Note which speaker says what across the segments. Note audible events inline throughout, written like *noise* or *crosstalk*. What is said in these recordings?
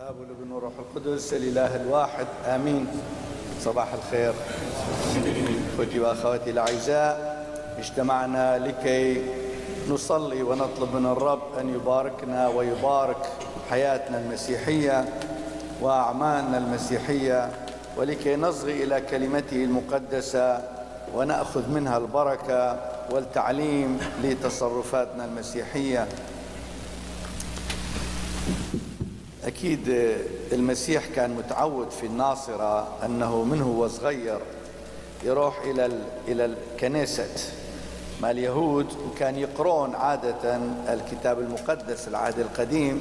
Speaker 1: الاب والابن والروح القدس الإله الواحد آمين. صباح الخير. أخوتي وأخواتي الأعزاء اجتمعنا لكي نصلي ونطلب من الرب أن يباركنا ويبارك حياتنا المسيحية وأعمالنا المسيحية ولكي نصغي إلى كلمته المقدسة ونأخذ منها البركة والتعليم لتصرفاتنا المسيحية. أكيد المسيح كان متعود في الناصرة أنه من هو صغير يروح إلى إلى الكنيسة مع اليهود وكان يقرون عادة الكتاب المقدس العهد القديم.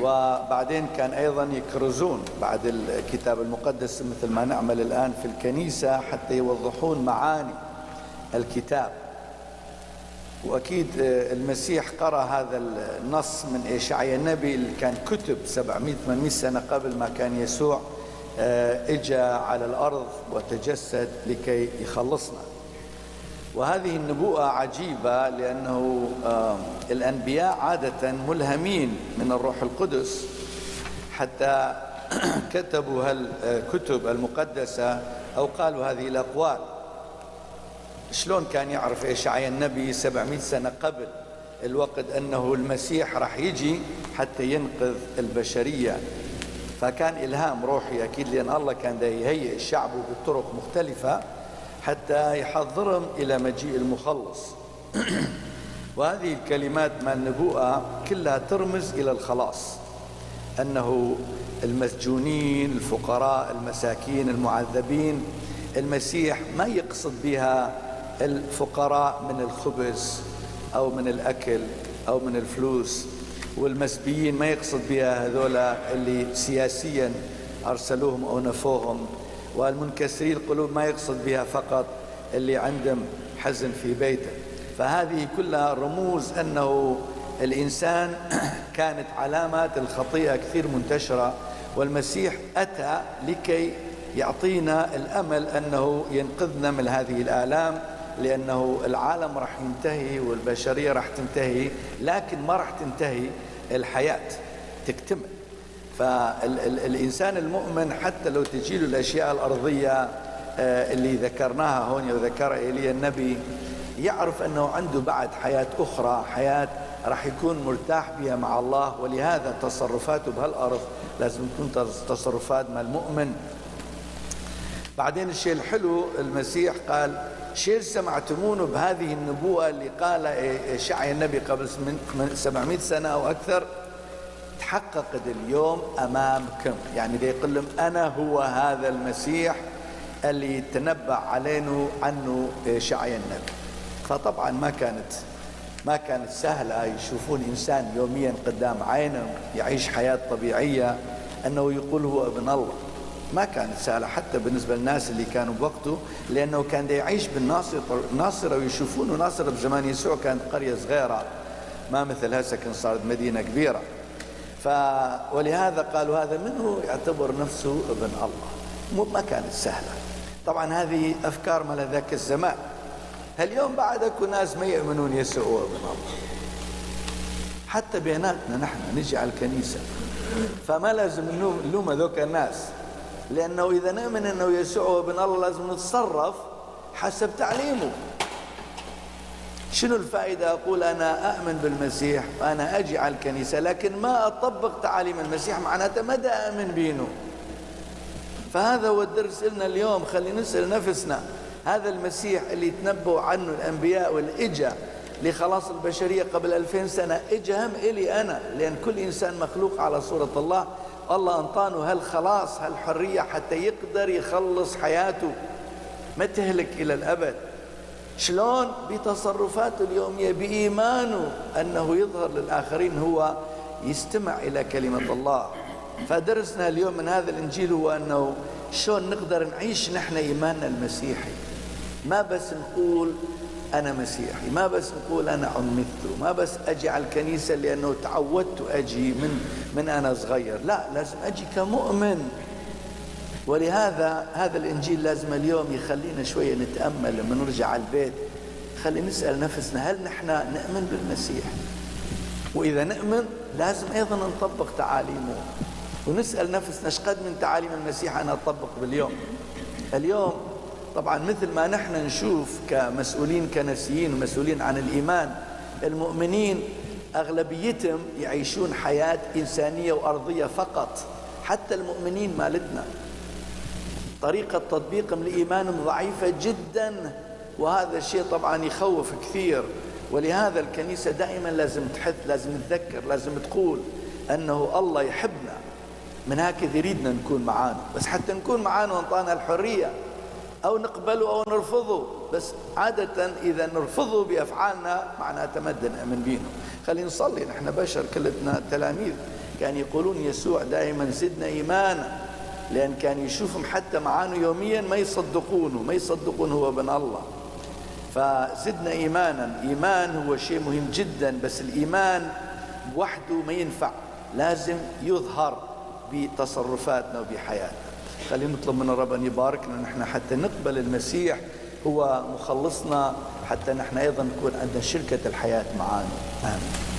Speaker 1: وبعدين كان أيضا يكرزون بعد الكتاب المقدس مثل ما نعمل الآن في الكنيسة حتى يوضحون معاني الكتاب. وأكيد المسيح قرأ هذا النص من إشعياء النبي اللي كان كتب 700 800 سنة قبل ما كان يسوع اجى على الأرض وتجسد لكي يخلصنا. وهذه النبوءة عجيبة لأنه الأنبياء عادة ملهمين من الروح القدس. حتى *clears throat* كتبوا هالكتب المقدسة أو قالوا هذه الأقوال. شلون كان يعرف اشعياء النبي 700 سنة قبل الوقت أنه المسيح راح يجي حتى ينقذ البشرية؟ فكان إلهام روحي أكيد لأن الله كان يهيئ الشعب بطرق مختلفة حتى يحضرهم إلى مجيء المخلص. *clears throat* وهذه الكلمات مع النبوءة كلها ترمز إلى الخلاص. أنه المسجونين الفقراء المساكين المعذبين المسيح ما يقصد بها الفقراء من الخبز أو من الأكل أو من الفلوس والمسبيين ما يقصد بها هذولا اللي سياسيا أرسلوهم أو نفوهم والمنكسري القلوب ما يقصد بها فقط اللي عندهم حزن في بيته. فهذه كلها رموز أنه الإنسان *clears throat* كانت علامات الخطيئة كثير منتشرة والمسيح أتى لكي يعطينا الأمل أنه ينقذنا من هذه الآلام. لأنه العالم راح ينتهي والبشرية راح تنتهي لكن ما راح تنتهي الحياة تكتمل. فالإنسان المؤمن حتى لو تجي له الأشياء الأرضية اللي ذكرناها هون وذكر إيليا النبي يعرف أنه عنده بعد حياة أخرى حياة راح يكون مرتاح بها مع الله. ولهذا تصرفاته بهالأرض لازم تكون تصرفات مع المؤمن. بعدين الشيء الحلو المسيح قال شيء سمعتمونه بهذه النبوءة اللي قال شعي النبي قبل 700 سنة أو أكثر تحققت اليوم أمامكم. يعني يقول لهم أنا هو هذا المسيح اللي تنبأ علينا عنه شعي النبي. فطبعا ما كانت ما كانت سهلة. يشوفون إنسان يوميا قدام عينهم يعيش حياة طبيعية أنه يقول هو ابن الله. ما كانت سهلة حتى بالنسبة للناس اللي كانوا بوقته لأنه كان يعيش بالناصرة ناصرة ويشوفونه ناصرة بزمان يسوع كانت قرية صغيرة ما مثل هسه كان صارت مدينة كبيرة. ف ولهذا قالوا هذا منه يعتبر نفسه ابن الله. مو ما كانت سهلة. طبعا هذه أفكار مال ذاك الزمان. اليوم بعد أكو ناس ما يؤمنون يسوع هو ابن الله. حتى بيناتنا نحن نجي على الكنيسة. فما لازم نلوم هذوك الناس. لأنه إذا نؤمن أنه يسوع ابن الله لازم نتصرف حسب تعليمه. شنو الفائدة؟ أقول أنا أؤمن بالمسيح وأنا أجي على الكنيسة لكن ما أطبق تعاليم المسيح معناته مدى أؤمن بينه. فهذا هو الدرس لنا اليوم خلي نسأل نفسنا. هذا المسيح اللي تنبؤوا عنه الأنبياء والإجا لخلاص البشرية قبل ألفين سنة إجا هم إلي أنا لأن كل إنسان مخلوق على صورة الله. الله أنطانه هالخلاص هالحرية حتى يقدر يخلص حياته؟ ما تهلك إلى الأبد. شلون؟ بتصرفاته اليومية بإيمانه أنه يظهر للآخرين هو يستمع إلى كلمة الله. فدرسنا اليوم من هذا الإنجيل هو أنه شلون نقدر نعيش نحن إيماننا المسيحي. ما بس نقول أنا مسيحي ما بس نقول أنا عمدت ما بس أجي على الكنيسة لأنه تعودت أجي من من أنا صغير لا لازم أجي كمؤمن. ولهذا هذا الإنجيل لازم اليوم يخلينا شوية نتأمل لما نرجع على البيت. خلي نسأل نفسنا هل نحن نؤمن بالمسيح؟ وإذا نؤمن لازم أيضا نطبق تعاليمه. ونسأل نفسنا قد من تعاليم المسيح أنا أطبق باليوم؟ اليوم طبعا مثل ما نحن نشوف كمسؤولين كنسيين ومسؤولين عن الإيمان المؤمنين أغلبيتهم يعيشون حياة إنسانية وأرضية فقط حتى المؤمنين مالتنا. طريقة تطبيقهم لإيمانهم ضعيفة جدا وهذا الشيء طبعا يخوف كثير. ولهذا الكنيسة دائما لازم تحث لازم تذكر لازم تقول أنه الله يحبنا. من هكذا يريدنا نكون معانا. بس حتى نكون معانا وانطانا الحرية أو نقبله أو نرفضه. بس عادة إذا نرفضه بأفعالنا معناتها ما نؤمن بينه. خلينا نصلي نحن بشر كلتنا تلاميذ. كان يقولون يسوع دائما زدنا إيمانا. لأن كان يشوفهم حتى معانا يوميا ما يصدقونه ما يصدقون هو ابن الله. فزدنا إيمانا. إيمان هو شيء مهم جدا بس الإيمان وحده ما ينفع. لازم يظهر بتصرفاتنا وبحياتنا. خلينا نطلب من الرب أن يباركنا. نحن حتى نقبل المسيح. هو مخلصنا حتى نحن أيضا نكون عندنا شركة الحياة معانا. آمين.